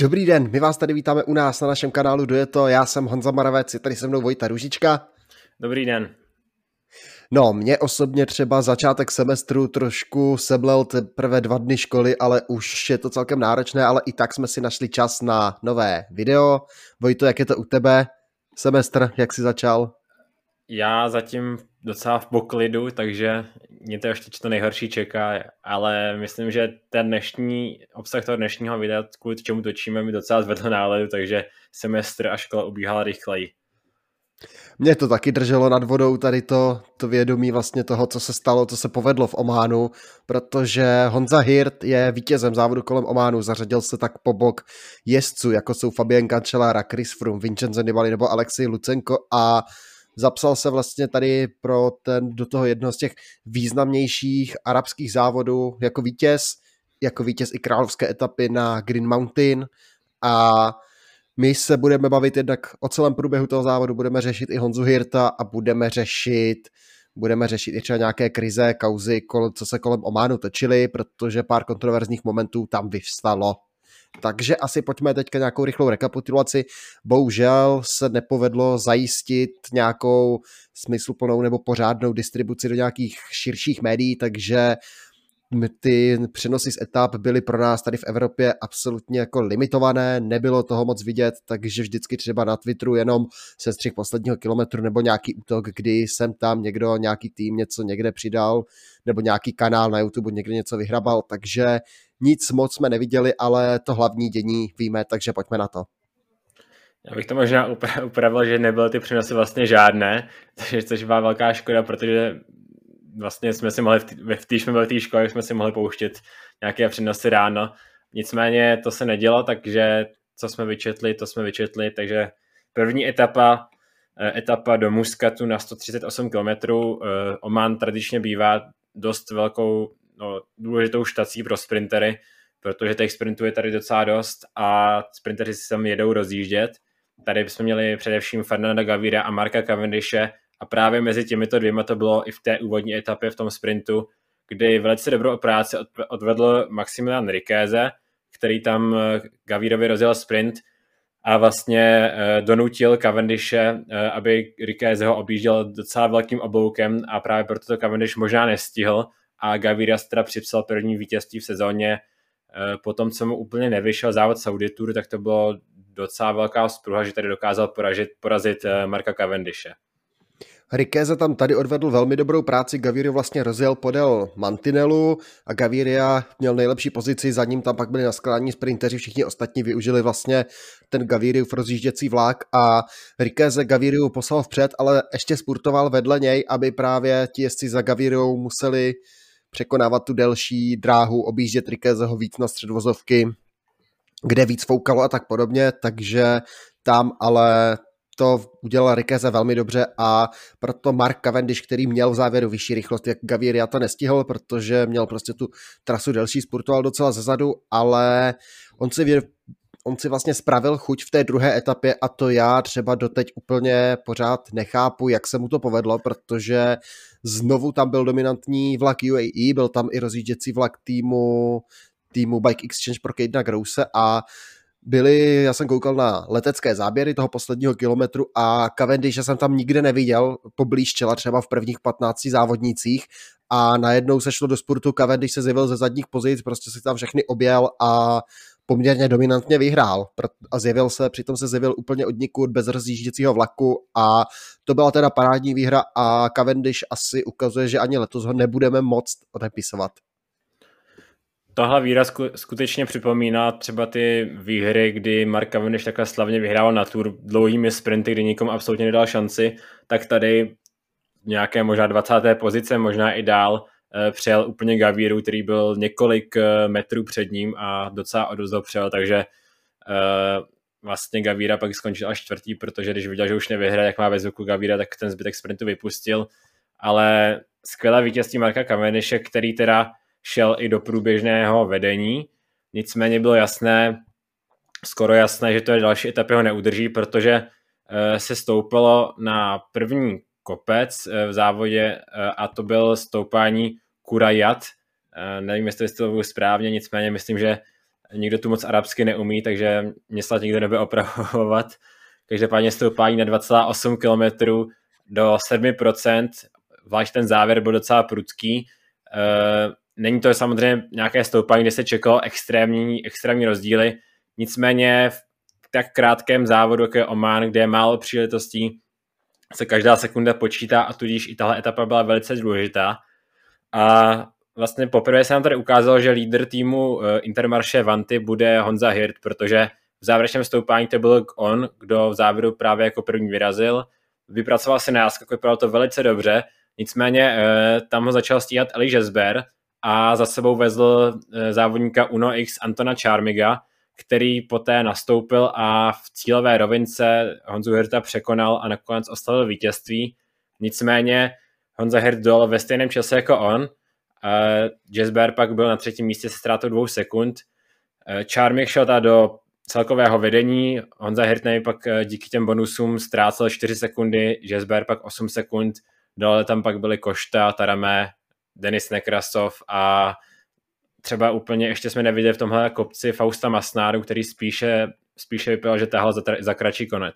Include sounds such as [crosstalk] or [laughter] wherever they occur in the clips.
Dobrý den, my vás tady vítáme u nás na našem kanálu Do je to, já jsem Honza Maravec, je tady se mnou Vojta Ružička. Dobrý den. No, mě osobně třeba začátek semestru trošku seblel teprve dva dny školy, ale už je to celkem náročné, ale i tak jsme si našli čas na nové video. Vojto, jak je to u tebe? Semestr, jak jsi začal? Já zatím docela v poklidu, takže mě to ještě to nejhorší čeká, ale myslím, že ten dnešní obsah toho dnešního videa, kvůli čemu točíme, mi docela zvedl náladu, takže semestr a škola ubíhala rychleji. Mě to taky drželo nad vodou tady to, to vědomí vlastně toho, co se stalo, co se povedlo v Ománu, protože Honza Hirt je vítězem závodu kolem Ománu, zařadil se tak po bok jezdců, jako jsou Fabien Cancellara, Chris Froome, Vincenzo Nibali nebo Alexej Lucenko a zapsal se vlastně tady pro ten, do toho jednoho z těch významnějších arabských závodů jako vítěz, jako vítěz i královské etapy na Green Mountain a my se budeme bavit jednak o celém průběhu toho závodu, budeme řešit i Honzu Hirta a budeme řešit budeme řešit i třeba nějaké krize, kauzy, co se kolem Ománu točily, protože pár kontroverzních momentů tam vyvstalo. Takže asi pojďme teďka nějakou rychlou rekapitulaci. Bohužel se nepovedlo zajistit nějakou smysluplnou nebo pořádnou distribuci do nějakých širších médií, takže ty přenosy z etap byly pro nás tady v Evropě absolutně jako limitované, nebylo toho moc vidět, takže vždycky třeba na Twitteru jenom se střih posledního kilometru nebo nějaký útok, kdy jsem tam někdo, nějaký tým něco někde přidal, nebo nějaký kanál na YouTube někde něco vyhrabal, takže nic moc jsme neviděli, ale to hlavní dění víme, takže pojďme na to. Já bych to možná [laughs] upravil, že nebyly ty přenosy vlastně žádné, [laughs] což byla velká škoda, protože vlastně jsme si mohli, v té jsme byli v té škole, jsme si mohli pouštět nějaké přenosy ráno. Nicméně to se nedělo, takže co jsme vyčetli, to jsme vyčetli, takže první etapa, eh, etapa do Muskatu na 138 km. Eh, Oman tradičně bývá dost velkou, no, důležitou štací pro sprintery, protože těch sprintů je tady docela dost a sprinteři si sem jedou rozjíždět. Tady bychom měli především Fernanda Gavira a Marka Cavendishe a právě mezi těmito dvěma to bylo i v té úvodní etapě v tom sprintu, kdy velice dobrou práci odvedl Maximilian Rikéze, který tam eh, Gavírovi rozjel sprint a vlastně eh, donutil Cavendishe, eh, aby Rikéze ho objížděl docela velkým obloukem a právě proto to Cavendish možná nestihl a Gaviria teda připsal první vítězství v sezóně. Po tom, co mu úplně nevyšel závod Saudi Tour, tak to bylo docela velká spruha, že tady dokázal porazit, porazit Marka Cavendishe. Rikéza tam tady odvedl velmi dobrou práci, Gaviria vlastně rozjel podél mantinelu a Gaviria měl nejlepší pozici, za ním tam pak byli naskládání sprinteři, všichni ostatní využili vlastně ten Gaviriův rozjížděcí vlak a Rikéze Gaviriu poslal vpřed, ale ještě spurtoval vedle něj, aby právě ti jezdci za Gaviriou museli překonávat tu delší dráhu, objíždět Rikézeho víc na středvozovky, kde víc foukalo a tak podobně, takže tam ale to udělal Rikeze velmi dobře a proto Mark Cavendish, který měl v závěru vyšší rychlost, jak Gaviria to nestihl, protože měl prostě tu trasu delší, spurtoval docela zezadu, ale on si, on si vlastně spravil chuť v té druhé etapě a to já třeba doteď úplně pořád nechápu, jak se mu to povedlo, protože znovu tam byl dominantní vlak UAE, byl tam i rozjížděcí vlak týmu týmu Bike Exchange pro Kejna Grouse a byly, já jsem koukal na letecké záběry toho posledního kilometru a Cavendish jsem tam nikde neviděl poblíž čela třeba v prvních 15 závodnících a najednou se šlo do spurtu, Cavendish se zjevil ze zadních pozic, prostě si tam všechny objel a poměrně dominantně vyhrál a zjevil se, přitom se zjevil úplně od nikud bez rozjížděcího vlaku a to byla teda parádní výhra a Cavendish asi ukazuje, že ani letos ho nebudeme moc odepisovat tohle výraz skutečně připomíná třeba ty výhry, kdy Mark Cavendish takhle slavně vyhrál na tour dlouhými sprinty, kdy nikomu absolutně nedal šanci, tak tady nějaké možná 20. pozice, možná i dál, eh, přijel úplně Gavíru, který byl několik eh, metrů před ním a docela odozdo přijel, takže eh, vlastně Gavíra pak skončil až čtvrtý, protože když viděl, že už nevyhraje, jak má ve zvuku Gavíra, tak ten zbytek sprintu vypustil, ale skvělé vítězství Marka Cavendishe, který teda šel i do průběžného vedení. Nicméně bylo jasné, skoro jasné, že to je další etapy ho neudrží, protože se stoupalo na první kopec eh, v závodě eh, a to byl stoupání Kurajat. Nevím, jestli to bylo správně, nicméně myslím, že nikdo tu moc arabsky neumí, takže mě snad nikdo nebude opravovat. [laughs] Každopádně stoupání na 2,8 km do 7%, zvlášť ten závěr byl docela prudký. Eh, není to samozřejmě nějaké stoupání, kde se čekalo extrémní, extrémní rozdíly, nicméně v tak krátkém závodu, jako je Oman, kde je málo příležitostí, se každá sekunda počítá a tudíž i tahle etapa byla velice důležitá. A vlastně poprvé se nám tady ukázalo, že lídr týmu eh, Intermarše Vanty bude Honza Hirt, protože v závěrečném stoupání to byl on, kdo v závěru právě jako první vyrazil. Vypracoval si náskok, vypadalo to velice dobře, nicméně eh, tam ho začal stíhat Eli Žesber a za sebou vezl eh, závodníka Uno X Antona Charmiga, který poté nastoupil a v cílové rovince Honzu Hirta překonal a nakonec oslavil vítězství. Nicméně Honza Hirt dol ve stejném čase jako on. Jasper pak byl na třetím místě se ztrátou dvou sekund. Charmik šel ta do celkového vedení. Honza Hirtnej pak eh, díky těm bonusům ztrácel 4 sekundy, Jasper pak 8 sekund. Dole tam pak byly Košta, Taramé, Denis Nekrasov a třeba úplně ještě jsme neviděli v tomhle kopci Fausta Masnáru, který spíše, spíše vypadal, že tahal za, za kratší konec.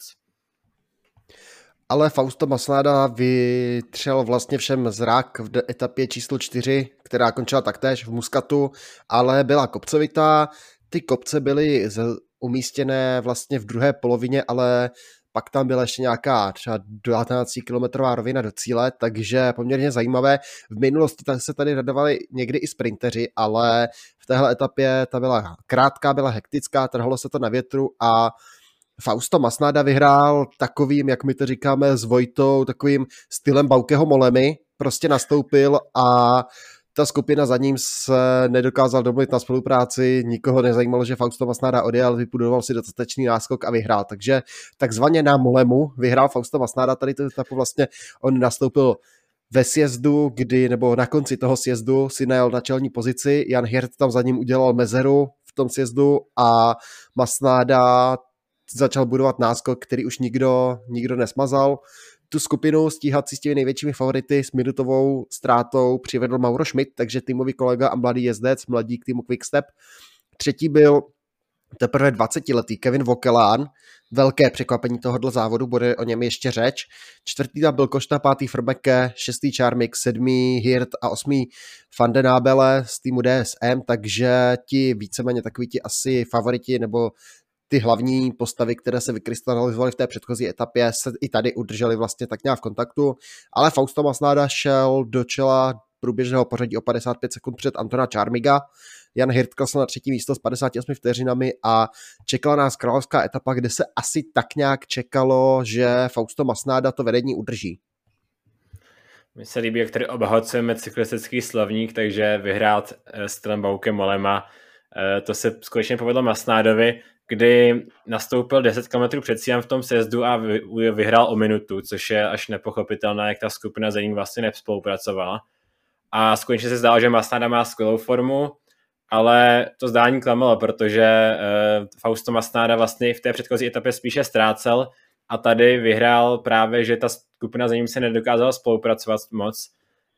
Ale Fausto Masnáda vytřel vlastně všem zrak v etapě číslo 4, která končila taktéž v Muskatu, ale byla kopcovitá. Ty kopce byly umístěné vlastně v druhé polovině, ale pak tam byla ještě nějaká třeba 19 kilometrová rovina do cíle, takže poměrně zajímavé. V minulosti se tady radovali někdy i sprinteři, ale v téhle etapě ta byla krátká, byla hektická, trhalo se to na větru a Fausto Masnáda vyhrál takovým, jak my to říkáme s Vojtou, takovým stylem Baukeho Molemy, prostě nastoupil a ta skupina za ním se nedokázal domluvit na spolupráci, nikoho nezajímalo, že Fausto Masnáda odjel, vybudoval si dostatečný náskok a vyhrál. Takže takzvaně na Molemu vyhrál Fausto Masnáda tady tu etapu vlastně on nastoupil ve sjezdu, kdy, nebo na konci toho sjezdu si najel na čelní pozici, Jan Hirt tam za ním udělal mezeru v tom sjezdu a Masnáda začal budovat náskok, který už nikdo, nikdo nesmazal tu skupinu stíhat si s těmi největšími favority s minutovou ztrátou přivedl Mauro Schmidt, takže týmový kolega a mladý jezdec, mladík týmu Quickstep. Třetí byl teprve 20-letý Kevin Vokelán, velké překvapení tohohle závodu, bude o něm ještě řeč. Čtvrtý tam byl Košta, pátý Frbeke, šestý Charmik, sedmý Hirt a osmý Fandenábele z týmu DSM, takže ti víceméně takový ti asi favoriti nebo ty hlavní postavy, které se vykrystalizovaly v té předchozí etapě, se i tady udržely vlastně tak nějak v kontaktu, ale Fausto Masnáda šel do čela průběžného pořadí o 55 sekund před Antona Charmiga. Jan Hirt klesl na třetí místo s 58 vteřinami a čekala nás královská etapa, kde se asi tak nějak čekalo, že Fausto Masnáda to vedení udrží. Mně se líbí, jak tady obohacujeme cyklistický slavník, takže vyhrát eh, s Baukem Molema, to se skutečně povedlo Masnádovi kdy nastoupil 10 km před cílem v tom sezdu a vyhrál o minutu, což je až nepochopitelné, jak ta skupina za ním vlastně nespolupracovala. A skutečně se zdálo, že Masnada má skvělou formu, ale to zdání klamalo, protože uh, Fausto Masnada vlastně v té předchozí etapě spíše ztrácel a tady vyhrál právě, že ta skupina za ním se nedokázala spolupracovat moc.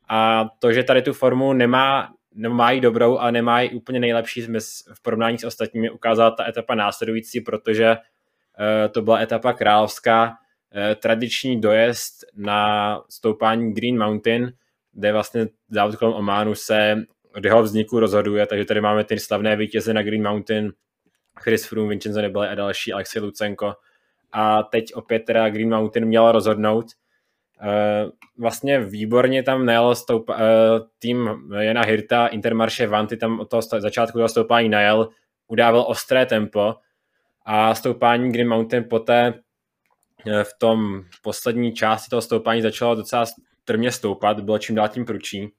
A to, že tady tu formu nemá nemají dobrou a nemají úplně nejlepší v porovnání s ostatními, ukázala ta etapa následující, protože uh, to byla etapa královská, uh, tradiční dojezd na stoupání Green Mountain, kde vlastně závod kolem Ománu se od jeho vzniku rozhoduje, takže tady máme ty slavné vítěze na Green Mountain, Chris Froome, Vincenzo Nibali a další, Alexej Lucenko. A teď opět teda Green Mountain měla rozhodnout, vlastně výborně tam najel stoupa, uh, tým Jana Hirta, Intermarše Vanty tam od toho začátku toho stoupání najel, udával ostré tempo a stoupání Green Mountain poté uh, v tom poslední části toho stoupání začalo docela strmě stoupat, bylo čím dál tím pručí.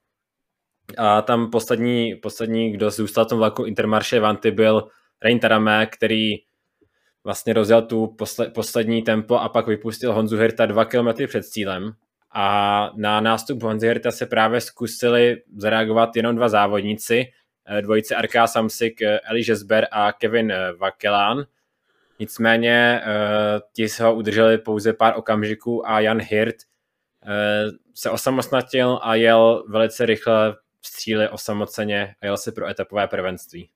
A tam poslední, poslední kdo zůstal v tom vlaku Intermarše Vanty byl Rain Taramé, který vlastně rozjel tu posle, poslední tempo a pak vypustil Honzu Hirta dva kilometry před cílem. A na nástup Honzy Hirta se právě zkusili zareagovat jenom dva závodníci, eh, dvojice Arká Samsik, eh, Eli Žesber a Kevin eh, Vakelán. Nicméně ti se ho udrželi pouze pár okamžiků a Jan Hirt se osamostnatil a jel velice rychle v stříli osamoceně a jel se pro etapové prvenství.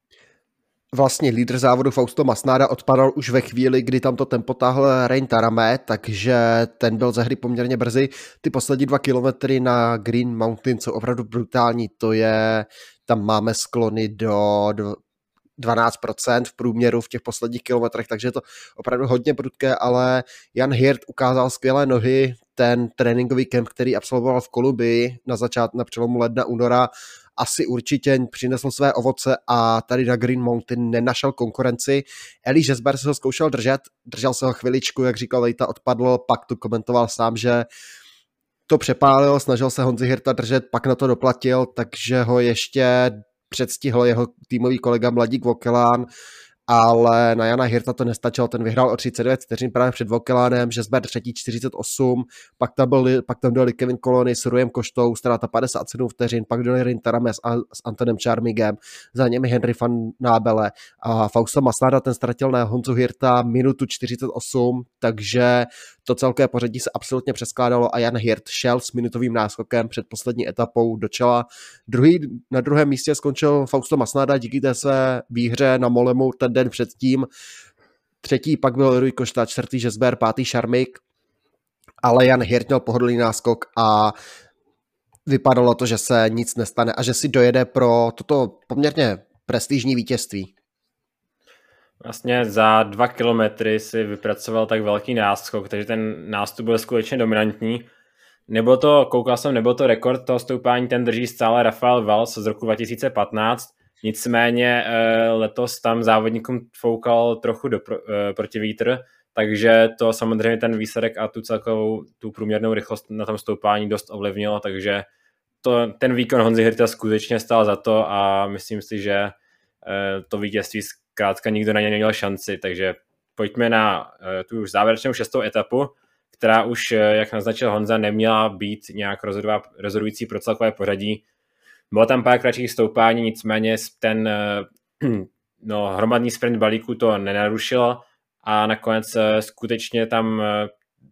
Vlastně lídr závodu Fausto Masnáda odpadal už ve chvíli, kdy tam to tempo táhl Rein Tarame, takže ten byl ze hry poměrně brzy. Ty poslední dva kilometry na Green Mountain jsou opravdu brutální, to je, tam máme sklony do, do 12% v průměru v těch posledních kilometrech, takže je to opravdu hodně prudké, ale Jan Hirt ukázal skvělé nohy, ten tréninkový kemp, který absolvoval v Kolumbii na začátku, na přelomu ledna, února, asi určitě přinesl své ovoce a tady na Green Mountain nenašel konkurenci. Eli Žesber se ho zkoušel držet, držel se ho chviličku, jak říkal Lejta, odpadl, pak tu komentoval sám, že to přepálil, snažil se Honzi Hirta držet, pak na to doplatil, takže ho ještě předstihl jeho týmový kolega Mladík Vokelán, ale na Jana Hirta to nestačilo, ten vyhrál o 39 vteřin právě před Vokelánem, Žesber třetí 48, pak tam byl, pak tam byli Kevin Kolony s Rujem Koštou, ztráta 57 vteřin, pak byli Rintarame s, s Antonem Charmigem, za němi Henry van Nábele a Fausto Masnada ten ztratil na Honzu Hirta minutu 48, takže to celké pořadí se absolutně přeskládalo a Jan Hirt šel s minutovým náskokem před poslední etapou do čela. Druhý, na druhém místě skončil Fausto Masnada díky té své výhře na Molemu ten den předtím. Třetí pak byl Rui Košta, čtvrtý Žesber, pátý Šarmik, ale Jan Hirt měl pohodlný náskok a vypadalo to, že se nic nestane a že si dojede pro toto poměrně prestižní vítězství. Vlastně za dva kilometry si vypracoval tak velký náskok, takže ten nástup byl skutečně dominantní. Nebo to, koukal jsem, nebo to rekord toho stoupání, ten drží stále Rafael Vals z roku 2015, nicméně eh, letos tam závodníkům foukal trochu do, eh, proti vítr, takže to samozřejmě ten výsledek a tu celkovou, tu průměrnou rychlost na tom stoupání dost ovlivnilo, takže to, ten výkon Honzy Hirta skutečně stál za to a myslím si, že eh, to vítězství zkrátka nikdo na ně neměl šanci, takže pojďme na uh, tu už závěrečnou šestou etapu, která už, uh, jak naznačil Honza, neměla být nějak rozhodující pro celkové pořadí. Bylo tam pár kratších stoupání, nicméně ten uh, [clears throat] no, hromadný sprint balíku to nenarušilo a nakonec skutečně tam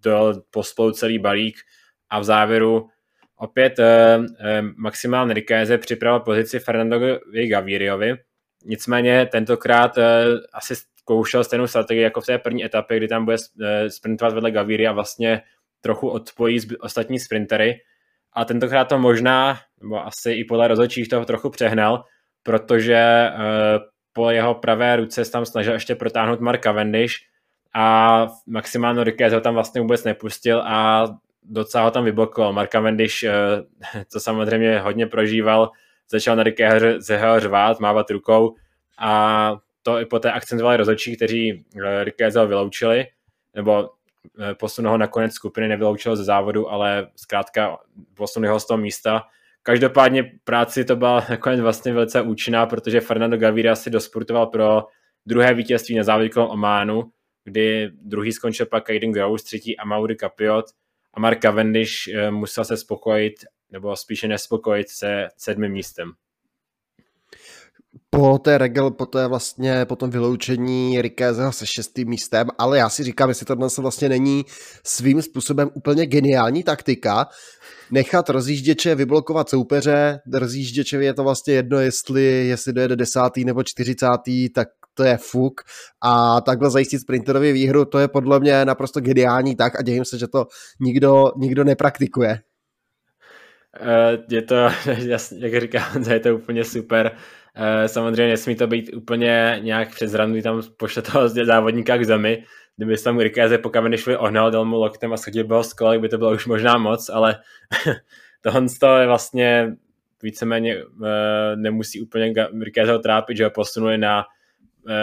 dojel pospolu celý balík a v závěru opět uh, Maximál Rikéze připravil pozici Fernandovi Gaviriovi, Nicméně tentokrát uh, asi zkoušel stejnou strategii jako v té první etapě, kdy tam bude uh, sprintovat vedle Gaviry a vlastně trochu odpojí z ostatní sprintery. A tentokrát to možná, nebo asi i podle rozhodčích toho trochu přehnal, protože uh, po jeho pravé ruce tam snažil ještě protáhnout Mark Cavendish a Maximano Riquez ho tam vlastně vůbec nepustil a docela ho tam vyblokoval. Mark Cavendish, [laughs] co samozřejmě hodně prožíval, začal na Rikéze řvát, mávat rukou a to i poté akcentovali rozhodčí, kteří eh, Rikézeho vyloučili, nebo eh, posunul ho na konec skupiny, nevyloučil ze závodu, ale zkrátka posunul ho z toho místa. Každopádně práci to byla nakonec vlastně velice účinná, protože Fernando Gaviria si dosportoval pro druhé vítězství na závodě kolem Ománu, kdy druhý skončil pak Aiden Gross, třetí Amaury Capiot a Mark Cavendish eh, musel se spokojit nebo spíše nespokojit se sedmým místem. Po té regel, po té vlastně, po tom vyloučení Rikézeho se šestým místem, ale já si říkám, jestli tohle vlastně není svým způsobem úplně geniální taktika, nechat rozjížděče vyblokovat soupeře, rozjížděčevi je to vlastně jedno, jestli, jestli dojede desátý nebo čtyřicátý, tak to je fuk a takhle zajistit sprinterovi výhru, to je podle mě naprosto geniální tak a dějím se, že to nikdo, nikdo nepraktikuje. Eh, je to, [laughs] jak říkám, [laughs] je to úplně super. Eh, samozřejmě nesmí to být úplně nějak přes ranu, tam pošle toho [laughs] závodníka k zemi. Kdyby se tam Rikéze po šli ohnal, dal mu loktem a schodil byl z kola, by to bylo už možná moc, ale tohle je vlastně víceméně eh, nemusí úplně Rikéze trápit, že ho posunuje na,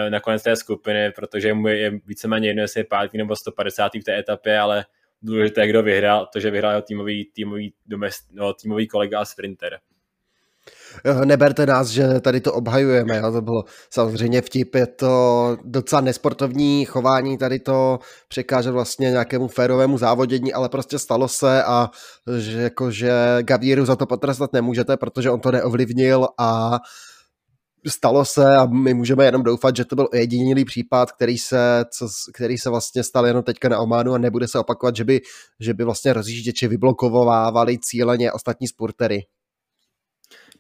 na konec té skupiny, protože mu je víceméně jedno, jestli je pátý nebo 150. v té etapě, ale důležité, kdo vyhrál, to, že vyhrál jeho týmový, týmový, domest, no, týmový kolega a sprinter. Neberte nás, že tady to obhajujeme, jo? to bylo samozřejmě vtip, je to docela nesportovní chování, tady to překáže vlastně nějakému férovému závodění, ale prostě stalo se a že, jako, že Gavíru za to potrestat nemůžete, protože on to neovlivnil a uh, stalo se a my můžeme jenom doufat, že to byl jediný případ, který se, co, který se vlastně stal jenom teďka na Ománu a nebude se opakovat, že by, že by vlastně rozjížděči vyblokovávali cíleně ostatní sportery.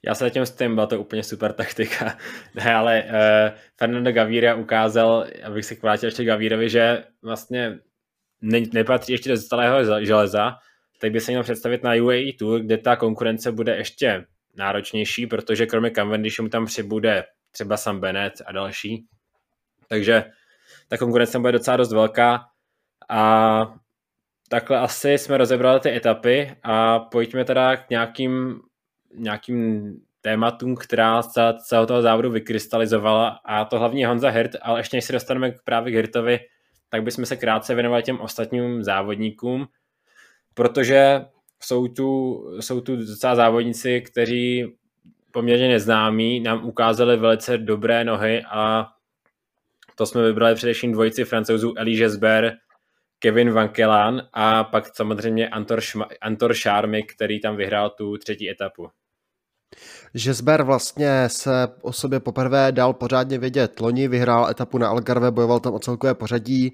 Já se zatím tím byla to úplně super taktika. [laughs] ne, ale uh, Fernando Gaviria ukázal, abych se vrátil ještě Gavírovi, že vlastně ne, nepatří ještě do celého železa, tak by se měl představit na UAE Tour, kde ta konkurence bude ještě náročnější, protože kromě Cavendishu mu tam přibude třeba Sam Bennett a další. Takže ta konkurence bude docela dost velká a takhle asi jsme rozebrali ty etapy a pojďme teda k nějakým, nějakým tématům, která se celého toho závodu vykrystalizovala a to hlavně Honza Hirt, ale ještě než se dostaneme k právě k Hirtovi, tak bychom se krátce věnovali těm ostatním závodníkům, protože jsou tu, jsou tu docela závodníci, kteří poměrně neznámí, nám ukázali velice dobré nohy a to jsme vybrali především dvojici francouzů Elie Gesber, Kevin Van Kelan a pak samozřejmě Antor, Šma, Antor Šármy, který tam vyhrál tu třetí etapu. Žezber vlastně se o sobě poprvé dal pořádně vědět. Loni vyhrál etapu na Algarve, bojoval tam o celkové pořadí.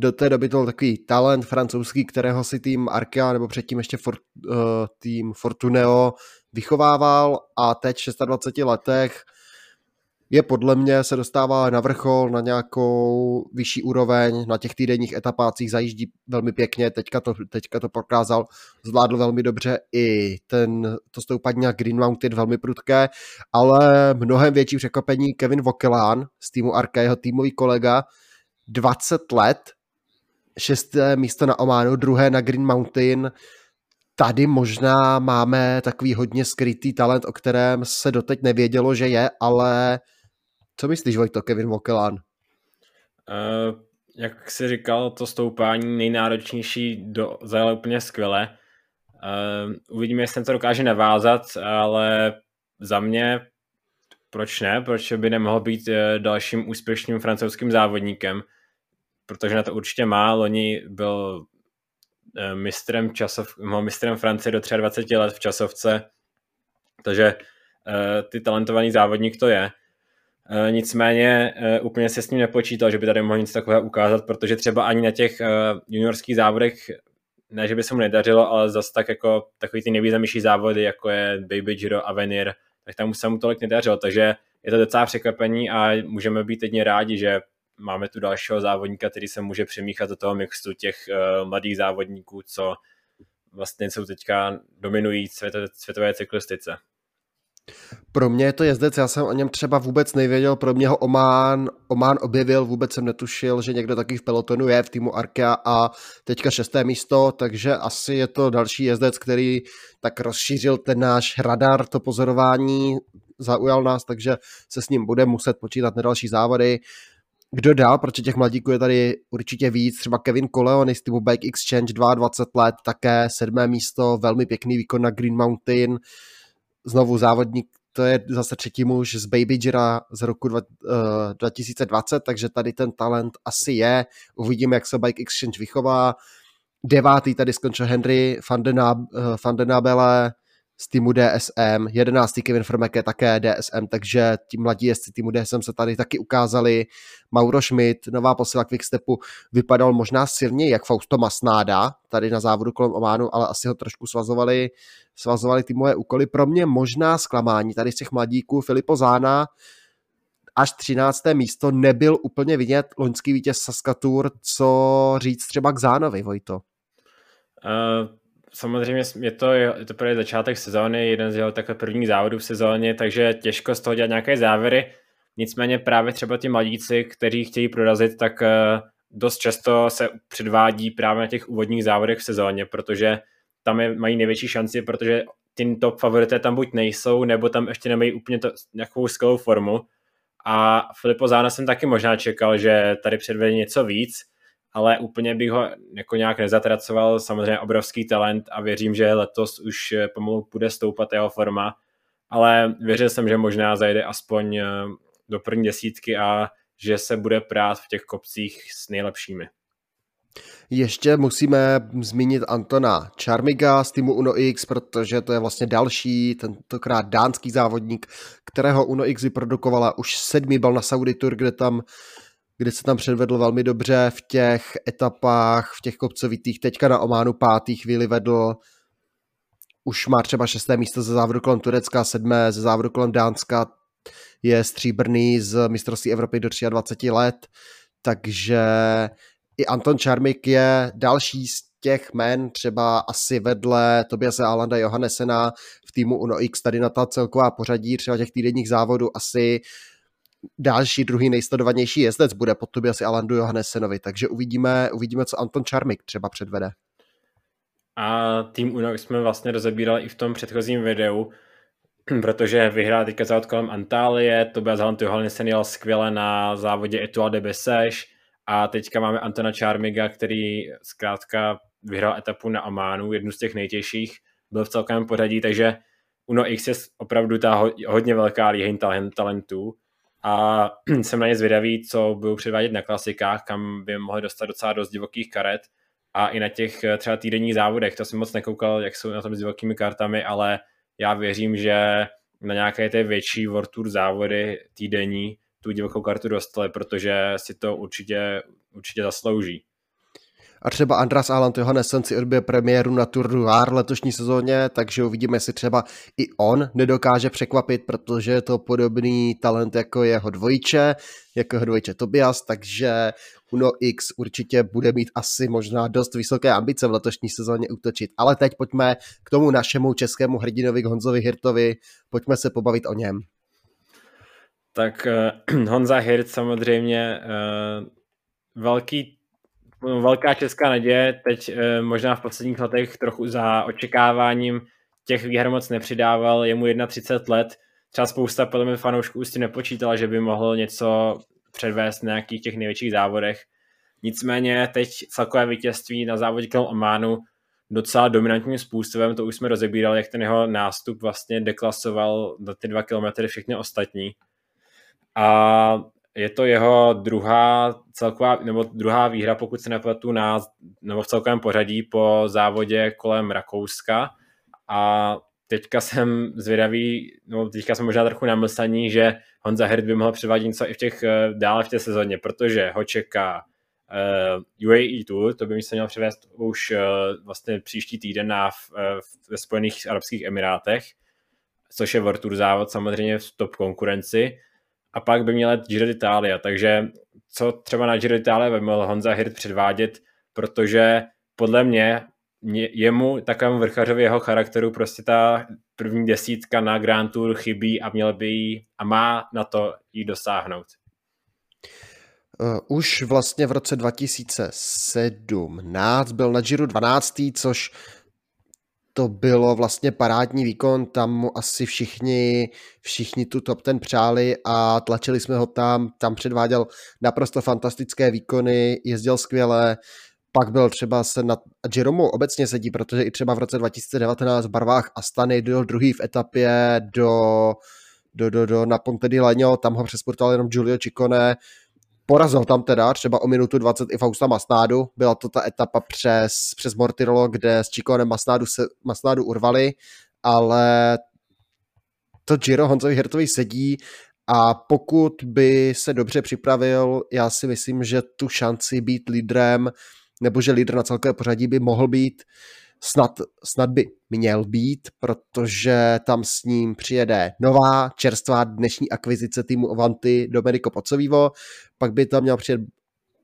Do té doby to byl takový talent francouzský, kterého si tým Arkea nebo předtím ještě for, uh, tým Fortuneo vychovával a teď v 26 letech je podle mě se dostává na vrchol, na nějakou vyšší úroveň, na těch týdenních etapácích zajíždí velmi pěkně, teďka to, teďka to prokázal, zvládl velmi dobře i ten, to stoupání na Green Mountain velmi prudké, ale mnohem větší překvapení Kevin Vokelán z týmu Arka, jeho týmový kolega, 20 let, šesté místo na Ománu, druhé na Green Mountain, tady možná máme takový hodně skrytý talent, o kterém se doteď nevědělo, že je, ale co myslíš, Vojto, Kevin Vokelán? Uh, jak jsi říkal, to stoupání nejnáročnější do, zajelo úplně skvěle. Uh, uvidíme, jestli to dokáže navázat, ale za mě proč ne? Proč by nemohl být uh, dalším úspěšným francouzským závodníkem? Protože na to určitě má. Loni byl mistrem, časov, mistrem Francie do 23 let v časovce, takže ty talentovaný závodník to je. Eh, nicméně uh, úplně se s ním nepočítal, že by tady mohl nic takového ukázat, protože třeba ani na těch uh, juniorských závodech, ne, že by se mu nedařilo, ale zase tak jako takový ty nejvýznamnější závody, jako je Baby Giro, Avenir, tak tam se mu tolik nedařilo, takže je to docela překvapení a můžeme být jedně rádi, že máme tu dalšího závodníka, který se může přemíchat do toho mixtu těch uh, mladých závodníků, co vlastně jsou teďka dominují světové, světové cyklistice. Pro mě je to jezdec, já jsem o něm třeba vůbec nevěděl, pro mě ho Oman, Oman objevil, vůbec jsem netušil, že někdo taky v pelotonu je v týmu Arkea a teďka šesté místo, takže asi je to další jezdec, který tak rozšířil ten náš radar, to pozorování, zaujal nás, takže se s ním bude muset počítat na další závody. Kdo dál, protože těch mladíků je tady určitě víc, třeba Kevin Coleoni z týmu Bike Exchange, 22 let, také sedmé místo, velmi pěkný výkon na Green Mountain, znovu závodník, to je zase třetí muž z Baby Jira z roku dva, uh, 2020, takže tady ten talent asi je. Uvidíme, jak se Bike Exchange vychová. Devátý tady skončil Henry van den Abele, z týmu DSM, 11. Kevin Frmeke také DSM, takže ti mladí jezdci týmu DSM se tady taky ukázali. Mauro Schmidt, nová posila Quickstepu, vypadal možná silněji jak Fausto Masnáda, tady na závodu kolem Ománu, ale asi ho trošku svazovali, svazovali týmové úkoly. Pro mě možná zklamání tady z těch mladíků Filipo Zána, až 13. místo nebyl úplně vidět loňský vítěz Saskatour, co říct třeba k Zánovi, Vojto? Uh, samozřejmě je to, je to právě začátek sezóny, jeden z jeho takhle prvních závodů v sezóně, takže těžko z toho dělat nějaké závěry. Nicméně právě třeba ti mladíci, kteří chtějí prorazit, tak eh, dost často se předvádí právě na těch úvodních závodech v sezóně, protože tam je, mají největší šanci, protože ty top favorité tam buď nejsou, nebo tam ještě nemají úplně to, nějakou skvělou formu. A Filipo Zána jsem taky možná čekal, že tady předvede něco víc, ale úplně bych ho jako nějak nezatracoval, samozřejmě obrovský talent a věřím, že letos už eh, pomalu bude stoupat jeho forma, ale věřil jsem, že možná zajde aspoň eh, do první desítky a že se bude prát v těch kopcích s nejlepšími. Ještě musíme zmínit Antona Charmiga z týmu Uno X, protože to je vlastně další, tentokrát dánský závodník, kterého Uno X vyprodukovala. Už sedmý byl na Saudi Tour, kde tam kde se tam předvedl velmi dobře v těch etapách, v těch kopcovitých. Teďka na Ománu pátý chvíli vedl. Už má třeba šesté místo ze závodu kolem Turecka, sedmé ze závodu kolem Dánska, je stříbrný z mistrovství Evropy do 23 let, takže i Anton Čarmik je další z těch men, třeba asi vedle Tobiase Alanda Johannesena v týmu Uno X, tady na ta celková pořadí třeba těch týdenních závodů asi další druhý nejsledovanější jezdec bude pod Tobiasi Alandu Johannessenovi, takže uvidíme, uvidíme, co Anton Čarmik třeba předvede. A tým Uno jsme vlastně rozebírali i v tom předchozím videu, [clears throat] protože vyhrál teďka závod kolem Antálie, Tobias Alandu Johannessen jel skvěle na závodě Etoile de Bessèges a teďka máme Antona Čarmiga, který zkrátka vyhrál etapu na Amánu, jednu z těch nejtěžších, byl v celkovém pořadí, takže Uno X je opravdu ta hodně velká líheň talentů a [clears throat] jsem na ně zvědavý, co budou předvádět na klasikách, kam by mohli dostat docela dost divokých karet a i na těch eh, třeba týdenních závodech, to jsem moc nekoukal, jak jsou na tom s divokými kartami, ale já věřím, že na nějaké ty větší World Tour závody týdenní tu divokou kartu dostali, protože si to určitě, určitě zaslouží. A třeba Andras Alan Johannessen si odbije premiéru na Tour du Var letošní sezóně, takže uvidíme, jestli třeba i on nedokáže překvapit, protože je to podobný talent jako jeho dvojče, jako jeho dvojče Tobias, takže Uno X určitě bude mít asi možná dost vysoké ambice v letošní sezóně útočit. Ale teď pojďme k tomu našemu českému hrdinovi, Honzovi Hirtovi, pojďme se pobavit o něm. Tak uh, [clears throat] Honza Hirt samozřejmě uh, velký velká česká naděje, teď uh, možná v posledních letech trochu za očekáváním těch výher moc nepřidával, je mu 31 let, třeba spousta podle mě fanoušků s tím nepočítala, že by mohl něco předvést na nějakých těch největších závodech. Nicméně teď celkové vítězství na závodě kolem Ománu docela dominantním způsobem, to už jsme rozebírali, jak ten jeho nástup vlastně deklasoval do ty dva kilometry všechny ostatní. A je to jeho druhá celková, nebo druhá výhra, pokud se nepletu, na, nebo v celkovém pořadí po závodě kolem Rakouska. A teďka jsem zvědavý, no teďka jsem možná trochu namlsaní, že Honza Hirt by mohl převádět něco i v těch, eh, dále v té sezóně, protože ho čeká uh, eh, UAE Tour, to by se měl převést už uh, vlastně příští týden na, v, uh, ve Spojených Arabských Emirátech, což je World Tour závod samozřejmě v top konkurenci a pak by měl Giro d'Italia, takže co třeba na Giro d'Italia by mohl Honza Hirt předvádět, protože podle mě jemu, takovému vrchařovi jeho charakteru, prostě ta první desítka na Grand Tour chybí a měl by jí a má na to jí dosáhnout. Uh, už vlastně v roce 2017 byl na Giro 12., což to bylo vlastně parádní výkon, tam mu asi všichni, všichni tu top ten přáli a tlačili jsme ho tam, tam předváděl naprosto fantastické výkony, jezdil skvěle, pak byl třeba se na Jeromu obecně sedí, protože i třeba v roce 2019 v barvách Astany byl druhý v etapě do, do, do, do na Ponte di Legno, tam ho přesportoval jenom Giulio Ciccone, porazil tam teda třeba o minutu 20 i Fausta Masnádu, byla to ta etapa přes, přes Mortirolo, kde s Ciconem Masnádu, se, Masnádu urvali, ale to Giro Honzovi Hirtovi sedí a pokud by se dobře připravil, já si myslím, že tu šanci být lídrem nebo že lídr na celkové pořadí by mohl být, snad, snad by měl být, protože tam s ním přijede nová, čerstvá dnešní akvizice týmu Ovanty Domenico Pocovivo, pak by tam měl přijet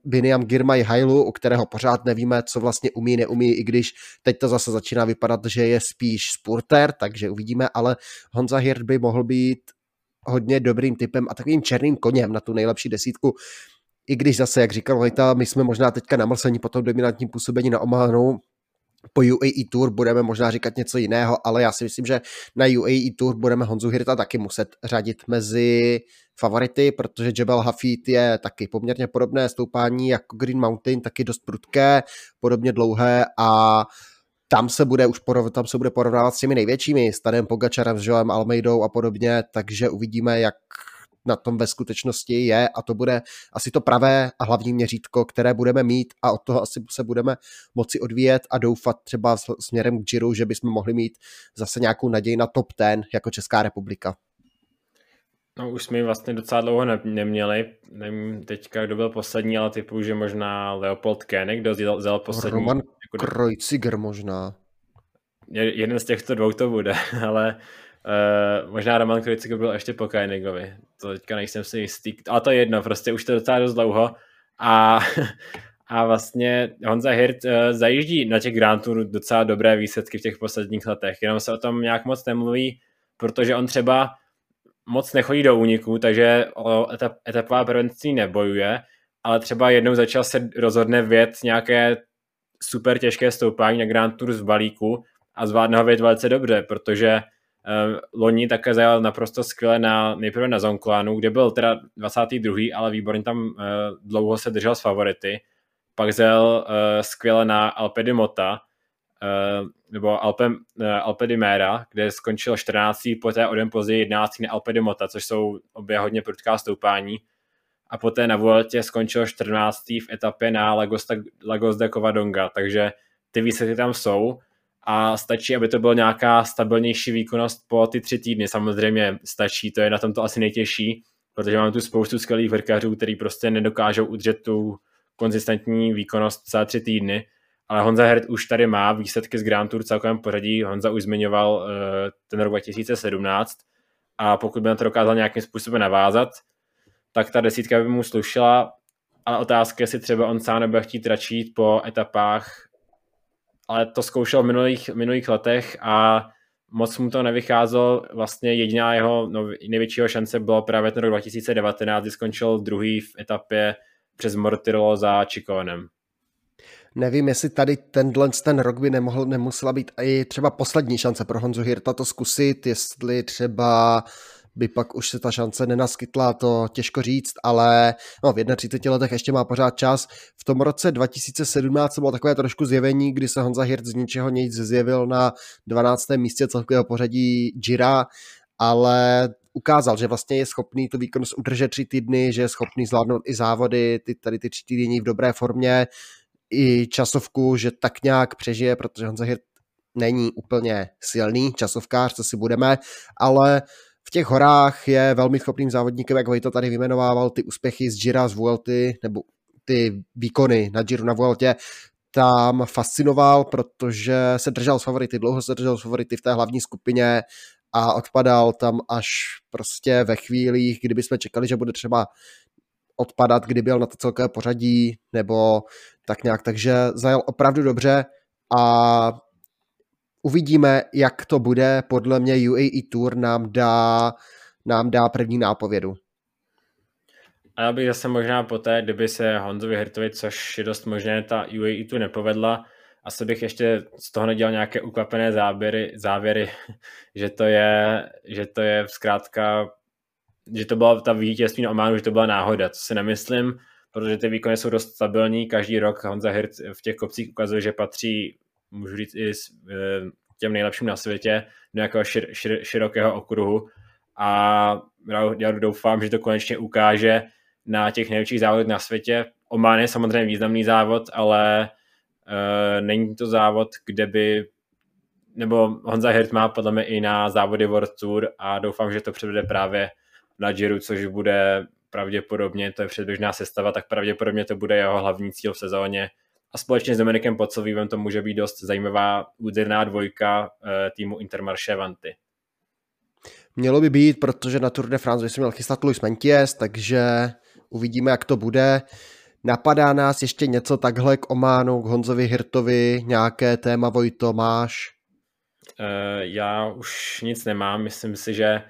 Biniam Girmay Hailu, u kterého pořád nevíme, co vlastně umí, neumí, i když teď to zase začíná vypadat, že je spíš spurter, takže uvidíme, ale Honza Hirt by mohl být hodně dobrým typem a takovým černým koněm na tu nejlepší desítku. I když zase, jak říkal Vojta, my jsme možná teďka namlsení po tom dominantním působení na Omanu, po UAE Tour budeme možná říkat něco jiného, ale já si myslím, že na UAE Tour budeme Honzu Hirta taky muset řadit mezi favority, protože Jebel Hafid je taky poměrně podobné stoupání jako Green Mountain, taky dost prudké, podobně dlouhé a tam se bude už porov, tam se bude porovnávat s těmi největšími, s Tadem Pogačarem, s Joem Almeidou a podobně, takže uvidíme, jak na tom ve skutečnosti je a to bude asi to pravé a hlavní měřítko, které budeme mít a od toho asi se budeme moci odvíjet a doufat třeba směrem k Giro, že bychom mohli mít zase nějakou naději na top ten jako Česká republika. No už jsme ji vlastně docela dlouho ne- neměli, nevím teďka, kdo byl poslední, ale typu, že možná Leopold Koenig, kdo vzal poslední. Roman jako Kreuziger možná. jeden z těchto dvou to bude, [laughs] ale uh, možná Roman Krojcik byl ještě po Koenigovi. To teďka nejsem si jistý. A to je jedno, prostě už to docela dost dlouho. A, [laughs] a vlastně Honza Hirt uh, zajíždí na těch Grand Tour docela dobré výsledky v těch posledních letech, jenom se o tom nějak moc nemluví, protože on třeba moc nechodí do úniku, takže o etap, etapová prvenství nebojuje, ale třeba jednou začal se rozhodne věc nějaké super těžké stoupání na Grand Tour z balíku a zvládne ho vědět velice dobře, protože loni také zajel naprosto skvěle na, nejprve na Zonklánu, kde byl teda 22. ale výborně tam uh, dlouho se držel s favority. Pak zajel uh, skvěle na Alpe di Mota, nebo Alpe, Alpe di Mera, kde skončil 14. poté o den později 11. na Alpe di Mota, což jsou obě hodně prudká stoupání. A poté na Vueltě skončil 14. v etapě na Lagos, Lagos de Covadonga, takže ty výsledky tam jsou a stačí, aby to byla nějaká stabilnější výkonnost po ty tři týdny. Samozřejmě stačí, to je na tom to asi nejtěžší, protože mám tu spoustu skvělých vrkařů, který prostě nedokážou udržet tu konzistentní výkonnost celé tři týdny. Ale Honza Hert už tady má výsledky z Grand Tour celkovém pořadí. Honza už zmiňoval uh, ten rok 2017 a pokud by na to dokázal nějakým způsobem navázat, tak ta desítka by mu slušela, ale otázka je, jestli třeba on sám nebude chtít radši po etapách ale to zkoušel v minulých, minulých letech a moc mu to nevycházelo. Vlastně jediná jeho no, největšího šance bylo právě ten rok 2019, kdy skončil druhý v etapě přes Mortirolo za Čikonem. Nevím, jestli tady tenhle ten rok by nemohl, nemusela být i třeba poslední šance pro Honzu Hirta to zkusit, jestli třeba by pak už se ta šance nenaskytla, to těžko říct, ale no, v 31 letech ještě má pořád čas. V tom roce 2017 bylo takové trošku zjevení, kdy se Honza Hirt z ničeho nic zjevil na 12. místě celkového pořadí Gira, ale ukázal, že vlastně je schopný tu výkonnost udržet tři týdny, že je schopný zvládnout i závody, ty, tady ty čtyři týdny v dobré formě, i časovku, že tak nějak přežije, protože Honza Hirt není úplně silný časovkář, co si budeme, ale v těch horách je velmi schopným závodníkem, jak to tady vyjmenovával, ty úspěchy z Gira, z Vuelty, nebo ty výkony na Giro na Vueltě, tam fascinoval, protože se držel s favority, dlouho se držel s favority v té hlavní skupině a odpadal tam až prostě ve chvílích, kdyby jsme čekali, že bude třeba odpadat, kdy byl na to celkové pořadí, nebo tak nějak, takže zajel opravdu dobře a uvidíme, jak to bude. Podle mě UAE Tour nám dá, nám dá první nápovědu. A já bych zase možná poté, kdyby se Honzovi Hirtovi, což je dost možné, ta UAE Tour nepovedla, asi bych ještě z toho nedělal nějaké ukvapené záběry, závěry, [laughs] že to je, že to je zkrátka, že to byla ta vítězství na Ománu, že to byla náhoda, co si nemyslím, protože ty výkony jsou dost stabilní, každý rok Honza Hirt v těch kopcích ukazuje, že patří můžu říct i s, e, těm nejlepším na světě do nějakého šir, šir, širokého okruhu a já doufám, že to konečně ukáže na těch největších závodech na světě. Oman je samozřejmě významný závod, ale uh, není to závod, kde by nebo Honza Hirt má podle mě i na závody World Tour a doufám, že to převede právě na Giro, což bude pravděpodobně, to je předběžná sestava, tak pravděpodobně to bude jeho hlavní cíl v sezóně a společně s Dominikem Pocovým to může být dost zajímavá úderná dvojka eh, týmu Intermarché Vanty. Mělo by být, protože na Tour de France by se měl chystat Luis Menties, takže uvidíme, jak to bude. Napadá nás ještě něco takhle k Ománu, k Honzovi Hirtovi, nějaké téma Vojto máš? Uh, já už nic nemám, myslím si, že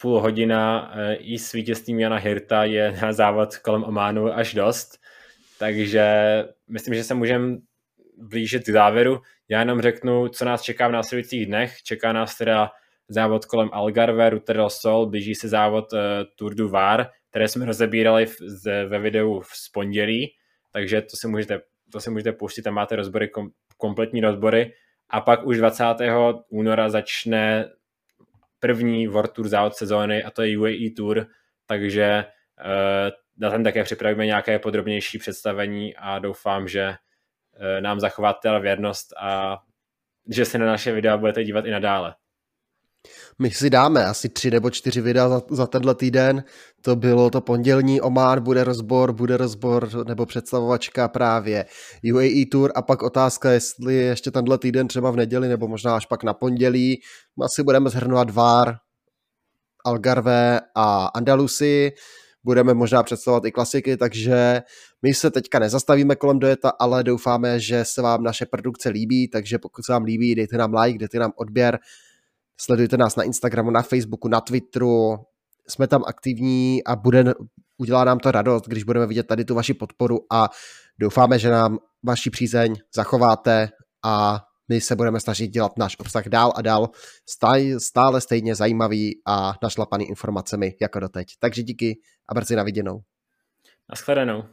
půl hodina uh, i s vítězstvím Jana Hirta je [laughs] na závod kolem Ománu až dost. Takže myslím, že se můžeme blížit k závěru. Já jenom řeknu, co nás čeká v následujících dnech. Čeká nás teda závod kolem Algarve, Ruter del Sol, blíží se závod uh, Tour du Var, které jsme rozebírali v, z, ve videu v pondělí, takže to si můžete, to si můžete pustit, tam máte rozbory, kom, kompletní rozbory. A pak už 20. února začne první World Tour závod sezóny a to je UAE Tour, takže uh, na ten také připravíme nějaké podrobnější představení a doufám, že eh, nám zachováte věrnost a že se na naše videa budete dívat i nadále. My si dáme asi tři nebo čtyři videa za, za tenhle týden. To bylo to pondělní Oman, bude rozbor, bude rozbor nebo představovačka právě UAE Tour a pak otázka, jestli ještě tenhle týden třeba v neděli nebo možná až pak na pondělí. Asi budeme zhrnovat VAR, Algarve a Andalusi. Budeme možná představovat i klasiky, takže my se teďka nezastavíme kolem dojeta, ale doufáme, že se vám naše produkce líbí, takže pokud se vám líbí, dejte nám like, dejte nám odběr, Sledujte nás na Instagramu, na Facebooku, na Twitteru. Jsme tam aktivní a bude, udělá nám to radost, když budeme vidět tady tu vaši podporu a doufáme, že nám vaši přízeň zachováte a my se budeme snažit dělat náš obsah dál a dál stále stejně zajímavý a našlapaný informacemi jako doteď. Takže díky a brzy na viděnou. Naschledanou.